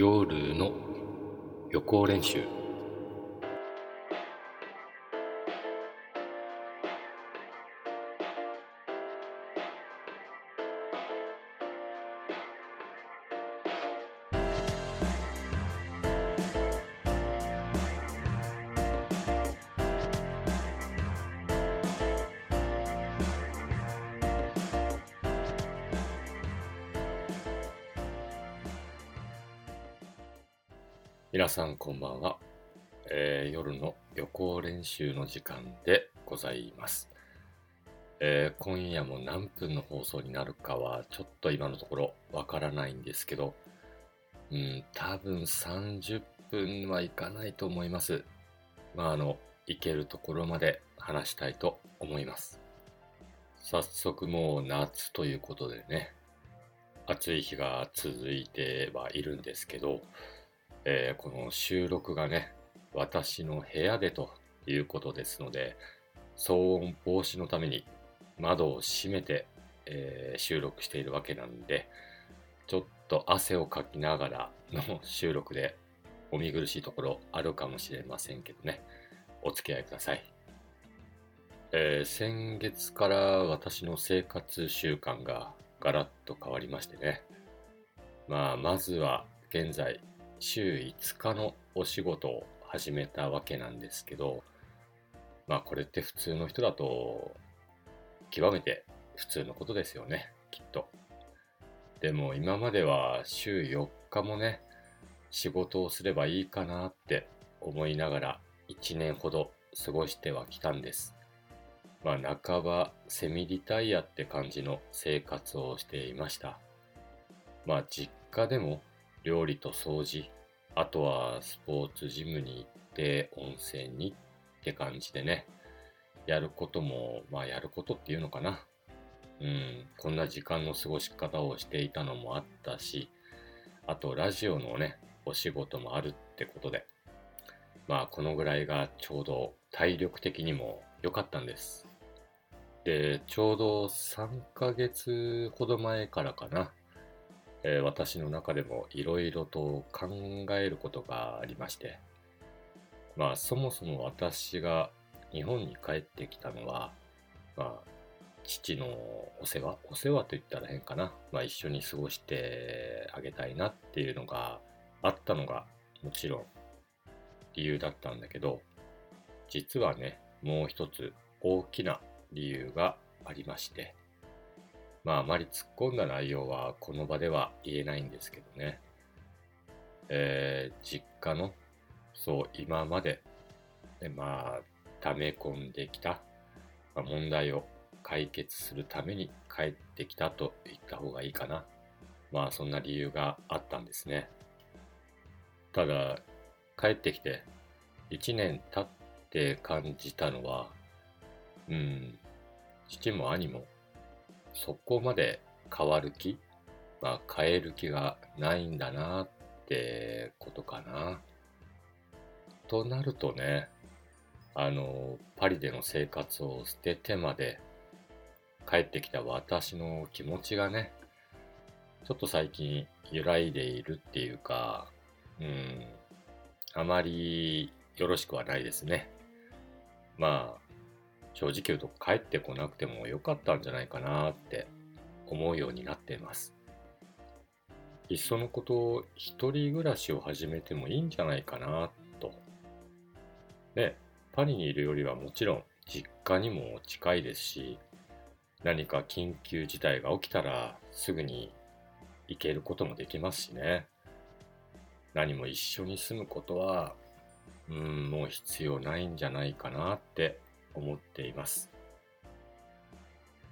夜の予行練習。さんこんばんは、えー夜の予行練習の時間でございます、えー今夜も何分の放送になるかはちょっと今のところわからないんですけどうん多分30分はいかないと思います。まああの行けるところまで話したいと思います。早速もう夏ということでね暑い日が続いてはいるんですけどえーこの収録がね、私の部屋でということですので、騒音防止のために窓を閉めて、えー収録しているわけなんで、ちょっと汗をかきながらの 収録でお見苦しいところあるかもしれませんけどね、お付き合いください。えー先月から私の生活習慣がガラッと変わりましてね、まあ、まずは現在、週5日のお仕事を始めたわけなんですけど、まあこれって普通の人だと極めて普通のことですよね、きっと。でも今までは週4日もね、仕事をすればいいかなって思いながら1年ほど過ごしてはきたんです。まあ半ばセミリタイヤって感じの生活をしていました。まあ実家でも料理と掃除、あとはスポーツジムに行って温泉にって感じでね、やることも、まあやることっていうのかな。うん、こんな時間の過ごし方をしていたのもあったし、あとラジオのね、お仕事もあるってことで、まあこのぐらいがちょうど体力的にも良かったんです。で、ちょうど3ヶ月ほど前からかな、えー私の中でもいろいろと考えることがありまして、まあそもそも私が日本に帰ってきたのは、まあ父のお世話、お世話と言ったら変かな、まあ一緒に過ごしてあげたいなっていうのがあったのがもちろん理由だったんだけど、実はね、もう一つ大きな理由がありまして、まああまり突っ込んだ内容はこの場では言えないんですけどね。えー実家の、そう今まで、でまあ溜め込んできた、まあ問題を解決するために帰ってきたと言った方がいいかな。まあそんな理由があったんですね。ただ、帰ってきて1年経って感じたのは、うん、父も兄もそこまで変わる気、まあ、変える気がないんだなってことかな。となるとね、あの、パリでの生活を捨ててまで帰ってきた私の気持ちがね、ちょっと最近揺らいでいるっていうか、うん、あまりよろしくはないですね。まあ、正直言うと帰ってこなくてもよかったんじゃないかなって思うようになっています。いっそのこと一人暮らしを始めてもいいんじゃないかなと。ね、パリにいるよりはもちろん実家にも近いですし、何か緊急事態が起きたらすぐに行けることもできますしね。何も一緒に住むことは、うん、もう必要ないんじゃないかなって思っています。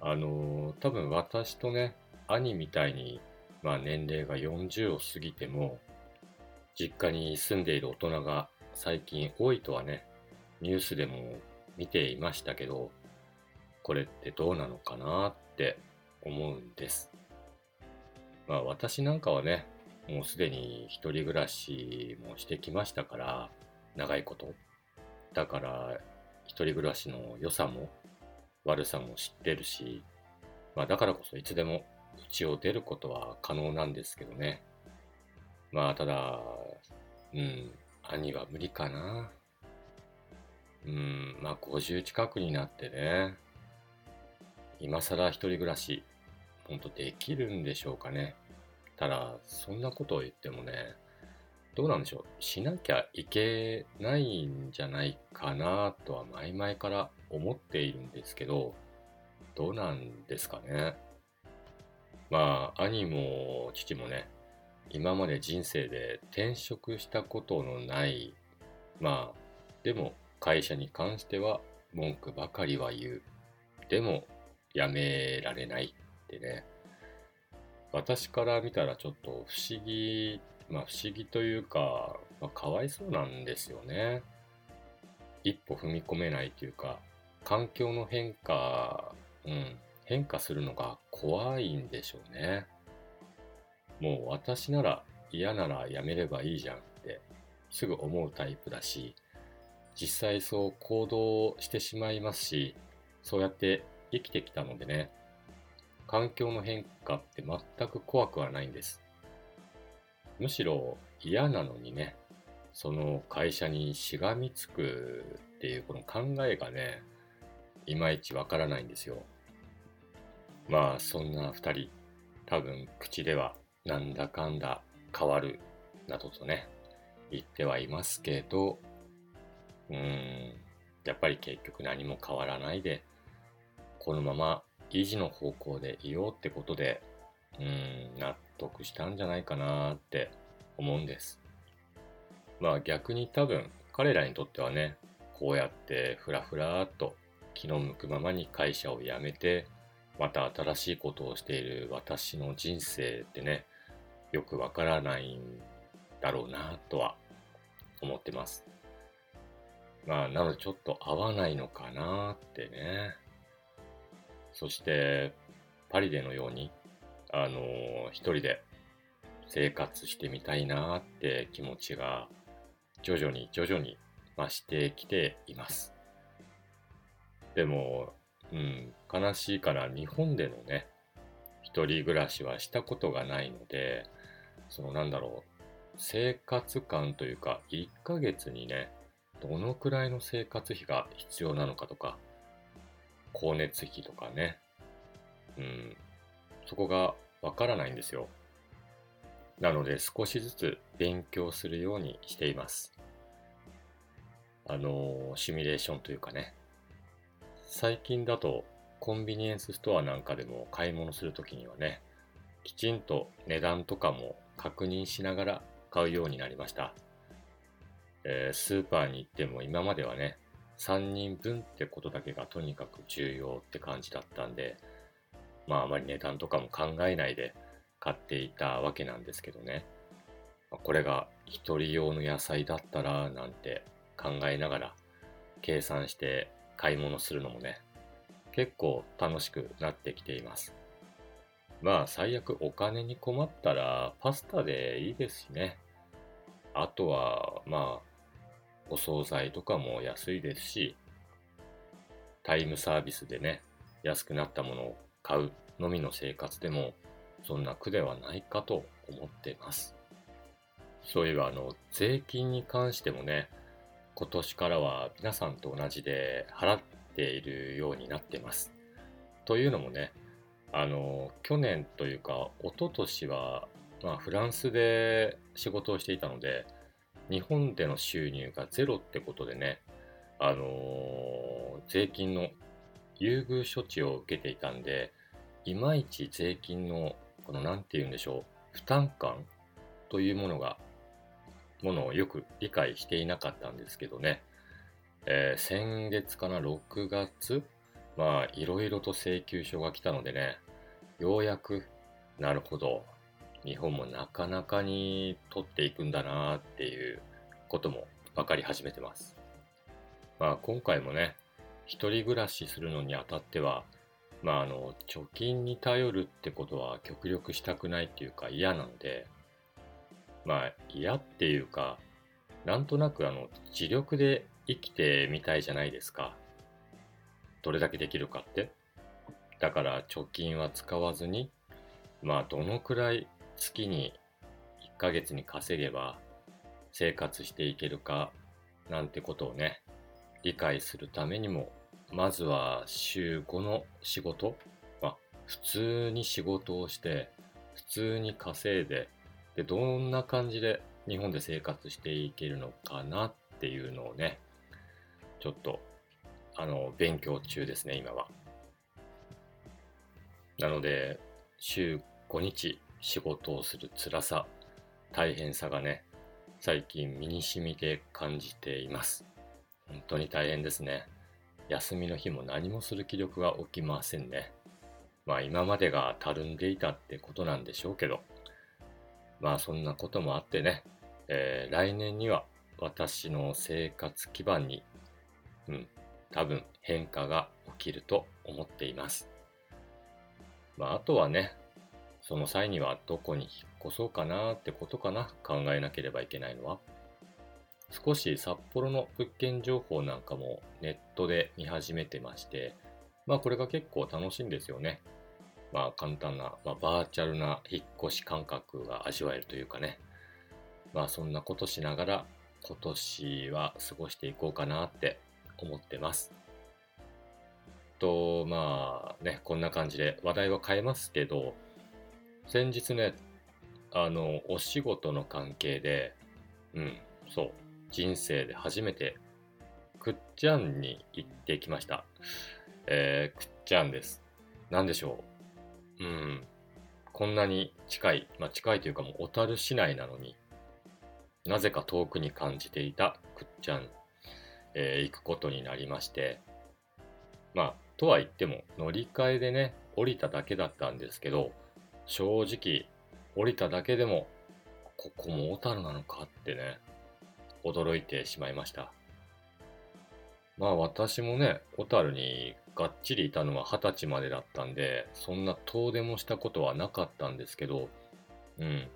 あの、多分私とね、兄みたいに、まあ年齢が40を過ぎても、実家に住んでいる大人が最近多いとはね、ニュースでも見ていましたけど、これってどうなのかなって思うんです。まあ私なんかはね、もうすでに一人暮らしもしてきましたから、長いこと。だから、一人暮らしの良さも悪さも知ってるし、まあだからこそいつでも家を出ることは可能なんですけどね。まあ、ただ、うん、兄は無理かな。うん、まあ、50近くになってね、今更一人暮らし、ほんとできるんでしょうかね。ただ、そんなことを言ってもね、どうなんでしょう。しなきゃいけないんじゃないかなとは前々から思っているんですけど、どうなんですかね。まあ、兄も父もね、今まで人生で転職したことのない、まあ、でも会社に関しては文句ばかりは言う。でも、辞められないってね。私から見たらちょっと不思議、まあ不思議というか、まあ、かわいそうなんですよね。一歩踏み込めないというか、環境の変化、うん、変化するのが怖いんでしょうね。もう私なら嫌ならやめればいいじゃんってすぐ思うタイプだし、実際そう行動してしまいますし、そうやって生きてきたのでね、環境の変化って全く怖くはないんです。むしろ嫌なのにね、その会社にしがみつくっていうこの考えがね、いまいちわからないんですよ。まあそんな二人、多分口ではなんだかんだ変わるなどとね、言ってはいますけど、うーん、やっぱり結局何も変わらないで、このまま維持の方向でいようってことで、うん、納得したんじゃないかなって思うんです。まあ逆に多分彼らにとってはね、こうやってふらふらっと気の向くままに会社を辞めて、また新しいことをしている私の人生ってね、よくわからないんだろうなとは思ってます。まあなのでちょっと合わないのかなってね。そして、パリでのように、あのー、一人で生活してみたいなって気持ちが徐々に徐々に増してきています。でも、うん、悲しいから日本でのね、一人暮らしはしたことがないので、そのなんだろう、生活感というか、1ヶ月にね、どのくらいの生活費が必要なのかとか、光熱費とかね。うん。そこがわからないんですよ。なので少しずつ勉強するようにしています。あのシミュレーションというかね。最近だとコンビニエンスストアなんかでも買い物するときにはね、きちんと値段とかも確認しながら買うようになりました。えー、スーパーに行っても今まではね、3人分ってことだけがとにかく重要って感じだったんで、まああまり値段とかも考えないで買っていたわけなんですけどね。これが一人用の野菜だったらなんて考えながら計算して買い物するのもね、結構楽しくなってきています。まあ最悪お金に困ったらパスタでいいですしね。あとはまあお惣菜とかも安いですし、タイムサービスでね、安くなったものを買うのみの生活でも、そんな苦ではないかと思っています。そういえば、あの、税金に関してもね、今年からは皆さんと同じで払っているようになってます。というのもね、あの、去年というか、一昨年は、まあ、フランスで仕事をしていたので、日本での収入がゼロってことでね、あの、税金の優遇処置を受けていたんで、いまいち税金の、この何て言うんでしょう、負担感というものが、ものをよく理解していなかったんですけどね、えー、先月かな、6月、まあ、いろいろと請求書が来たのでね、ようやく、なるほど、日本もなかなかに取っていくんだなっていうことも分かり始めてます。まあ今回もね、一人暮らしするのにあたっては、まああの、貯金に頼るってことは極力したくないっていうか嫌なので、まあ嫌っていうか、なんとなくあの、自力で生きてみたいじゃないですか。どれだけできるかって。だから貯金は使わずに、まあどのくらい月にいヶ月に稼げば生活していけるかなんてことをね、理解するためにも、まずは週5の仕事、まあ、普通に仕事をして、普通に稼いで、で、どんな感じで日本で生活していけるのかなっていうのをね、ちょっと、あの、勉強中ですね、今は。なので、週5日仕事をする辛さ、大変さがね、最近身に染みて感じています。本当に大変ですね。休みの日も何もする気力が起きませんね。まあ今までがたるんでいたってことなんでしょうけど、まあそんなこともあってね、えー、来年には私の生活基盤に、うん、多分変化が起きると思っています。まああとはね、その際にはどこに引っ越そうかなってことかな考えなければいけないのは。少し札幌の物件情報なんかもネットで見始めてまして、まあこれが結構楽しいんですよね。まあ簡単な、まあ、バーチャルな引っ越し感覚が味わえるというかね。まあそんなことしながら今年は過ごしていこうかなって思ってます。と、まあね、こんな感じで話題は変えますけど、先日ね、あの、お仕事の関係で、うん、そう、人生で初めて、くっちゃんに行ってきました。えー、くっちゃんです。なんでしょう。うん、こんなに近い、まあ近いというかもう小樽市内なのに、なぜか遠くに感じていたくっちゃん、えー、行くことになりまして、まあ、とは言っても乗り換えでね、降りただけだったんですけど、正直、降りただけでも、ここも小樽なのかってね、驚いてしまいました。まあ私もね、小樽にがっちりいたのは二十歳までだったんで、そんな遠出もしたことはなかったんですけど、うん。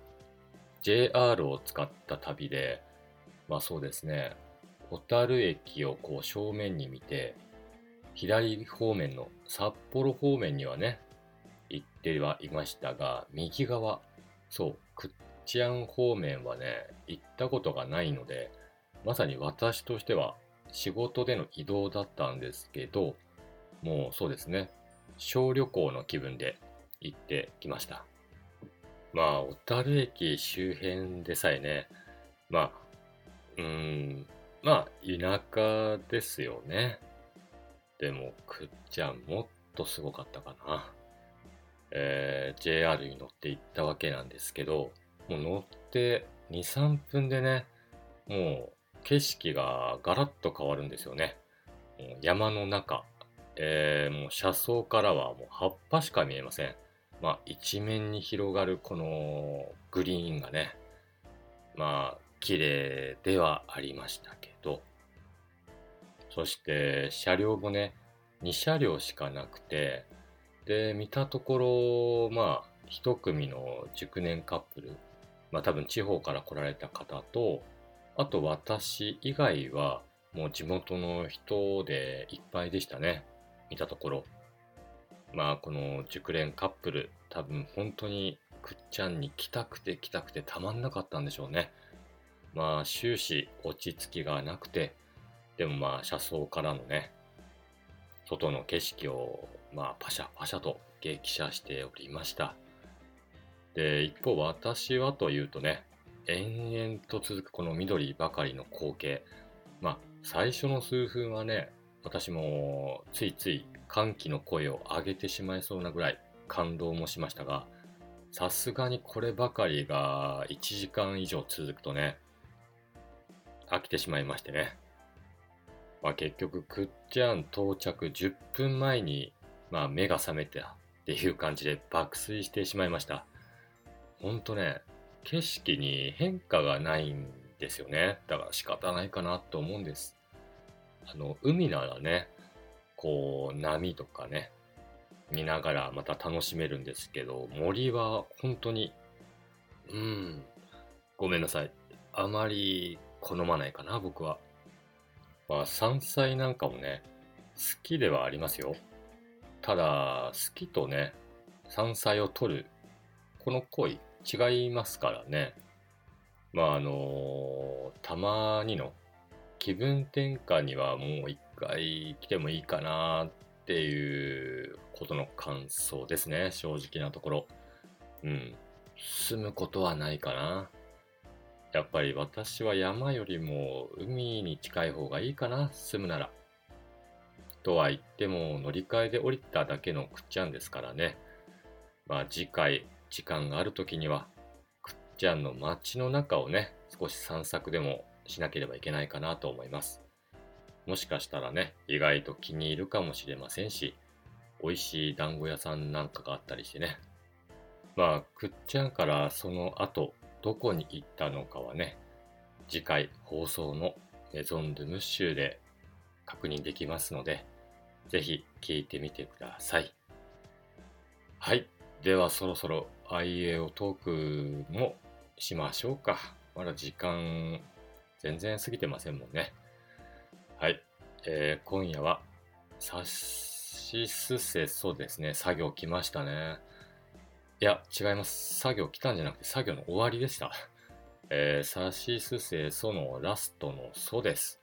JR を使った旅で、まあそうですね、小樽駅をこう正面に見て、左方面の札幌方面にはね、行ってはいましたが、右側、そう、クッチアン方面はね、行ったことがないので、まさに私としては仕事での移動だったんですけど、もうそうですね、小旅行の気分で行ってきました。まあ、小樽駅周辺でさえね、まあ、うーん、まあ、田舎ですよね。でも、くっちゃんもっとすごかったかな。えー、JR に乗って行ったわけなんですけど、もう乗って2、3分でね、もう景色がガラッと変わるんですよね。もう山の中、えー、もう車窓からはもう葉っぱしか見えません。まあ一面に広がるこのグリーンがね、まあ綺麗ではありましたけど、そして車両もね、2車両しかなくて、で、見たところ、まあ、一組の熟年カップル、まあ多分地方から来られた方と、あと私以外はもう地元の人でいっぱいでしたね。見たところ。まあこの熟練カップル、多分本当にくっちゃんに来たくて来たくてたまんなかったんでしょうね。まあ終始落ち着きがなくて、でもまあ車窓からのね、外の景色をまあ、パシャパシャと激写しておりました。で、一方私はというとね、延々と続くこの緑ばかりの光景。まあ、最初の数分はね、私もついつい歓喜の声を上げてしまいそうなぐらい感動もしましたが、さすがにこればかりが1時間以上続くとね、飽きてしまいましてね。まあ結局、くっちゃん到着10分前にまあ、目が覚めたっていう感じで爆睡してしまいました。ほんとね、景色に変化がないんですよね。だから仕方ないかなと思うんです。あの、海ならね、こう、波とかね、見ながらまた楽しめるんですけど、森は本当に、うん、ごめんなさい。あまり好まないかな、僕は。まあ、山菜なんかもね、好きではありますよ。ただ、好きとね、山菜を取る、この行為違いますからね。まああのたまにの気分転換にはもう一回来てもいいかなっていうことの感想ですね、正直なところ。うん。住むことはないかな。やっぱり私は山よりも海に近い方がいいかな、住むなら。とは言っても乗り換えで降りただけのくっちゃんですからね。まあ次回時間がある時にはくっちゃんの街の中をね、少し散策でもしなければいけないかなと思います。もしかしたらね、意外と気に入るかもしれませんし、美味しい団子屋さんなんかがあったりしてね。まあ、くっちゃんからその後、どこに行ったのかはね、次回放送のメゾン・ドゥ・ムッシュで確認できますので、ぜひ聞いてみてください。はい。ではそろそろ IA トークもしましょうか。まだ時間全然過ぎてませんもんね。はい。えー、今夜は、サシスセソですね。作業来ましたね。いや、違います。作業来たんじゃなくて、作業の終わりでした。えー、サシスセソのラストのソです。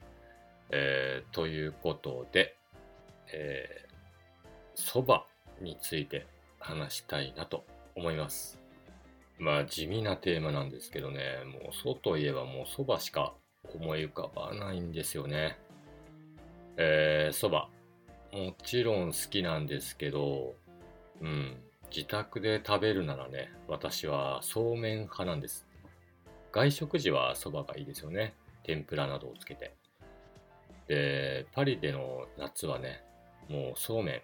えー、ということで、えー、蕎麦について話したいなと思います。まあ地味なテーマなんですけどね、もう蕎といえばもう蕎麦しか思い浮かばないんですよね。えー、蕎麦。もちろん好きなんですけど、うん、自宅で食べるならね、私はそうめん派なんです。外食時は蕎麦がいいですよね。天ぷらなどをつけて。で、パリでの夏はね、もうそうめん、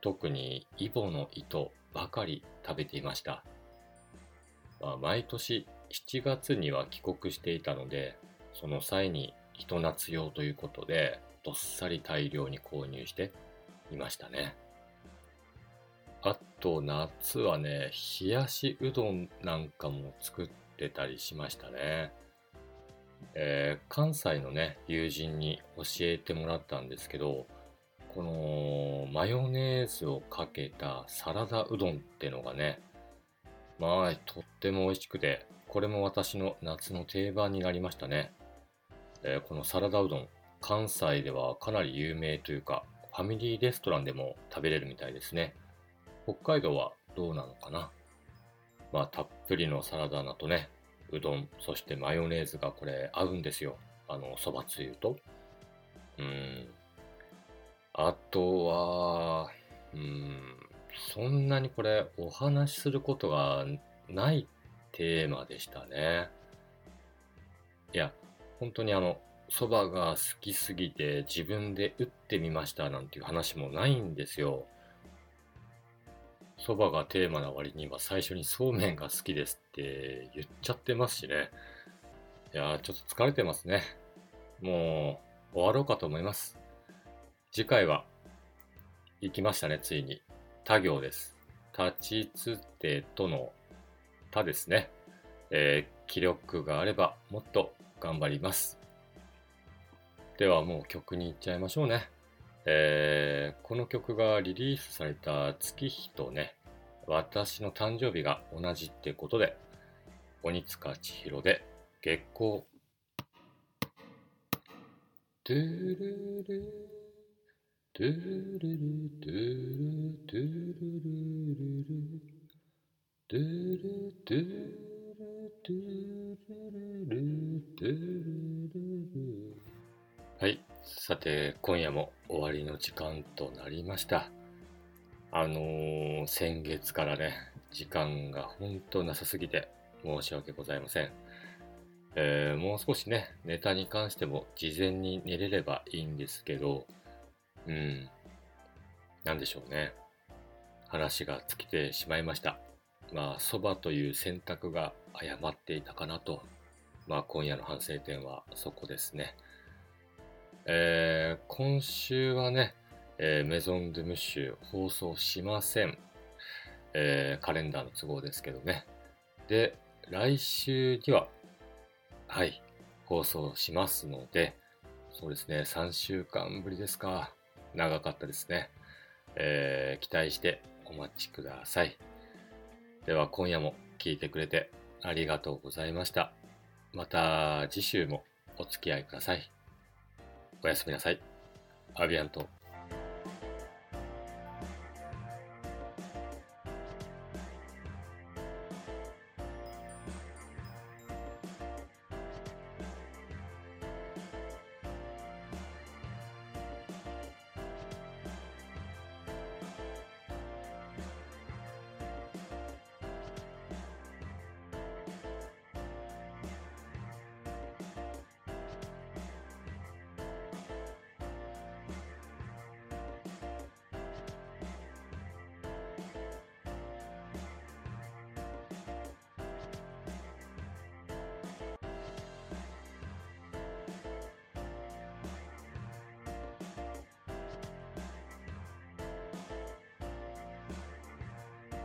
特にイボの糸ばかり食べていました。まあ、毎年7月には帰国していたので、その際にひと夏用ということで、どっさり大量に購入していましたね。あと夏はね、冷やしうどんなんかも作ってたりしましたね。えー、関西のね、友人に教えてもらったんですけど、このマヨネーズをかけたサラダうどんってのがね、まあ、とっても美味しくて、これも私の夏の定番になりましたね。えー、このサラダうどん、関西ではかなり有名というか、ファミリーレストランでも食べれるみたいですね。北海道はどうなのかな？まあ、たっぷりのサラダ菜とね、うどん、そしてマヨネーズがこれ合うんですよ。あの、そばつゆと。うん。あとは、うん、そんなにこれお話しすることがないテーマでしたね。いや、本当にあの、蕎麦が好きすぎて自分で打ってみましたなんていう話もないんですよ。蕎麦がテーマな割には最初にそうめんが好きですって言っちゃってますしね。いやー、ちょっと疲れてますね。もう終わろうかと思います。次回は、行きましたね、ついに。他行です。立ちつてとの他ですね。えー、気力があればもっと頑張ります。ではもう曲に行っちゃいましょうね。えー、この曲がリリースされた月日とね、私の誕生日が同じってことで、鬼塚千尋で月光。トゥルルトゥルルトゥルトゥルルルルトゥルトゥルトゥルルトゥルルルはい。さて、今夜も終わりの時間となりました。あのー、先月からね、時間が本当なさすぎて申し訳ございません。えー、もう少しね、ネタに関しても事前に寝れればいいんですけど、うん、なんでしょうね。話が尽きてしまいました。まあ、蕎麦という選択が誤っていたかなと。まあ、今夜の反省点はそこですね。えー、今週はね、えー、メゾン・ドゥ・ムッシュ放送しません。えー、カレンダーの都合ですけどね。で、来週には、はい、放送しますので、そうですね、3週間ぶりですか。長かったですね。えー、期待してお待ちください。では今夜も聞いてくれてありがとうございました。また次週もお付き合いください。おやすみなさい。アビアント。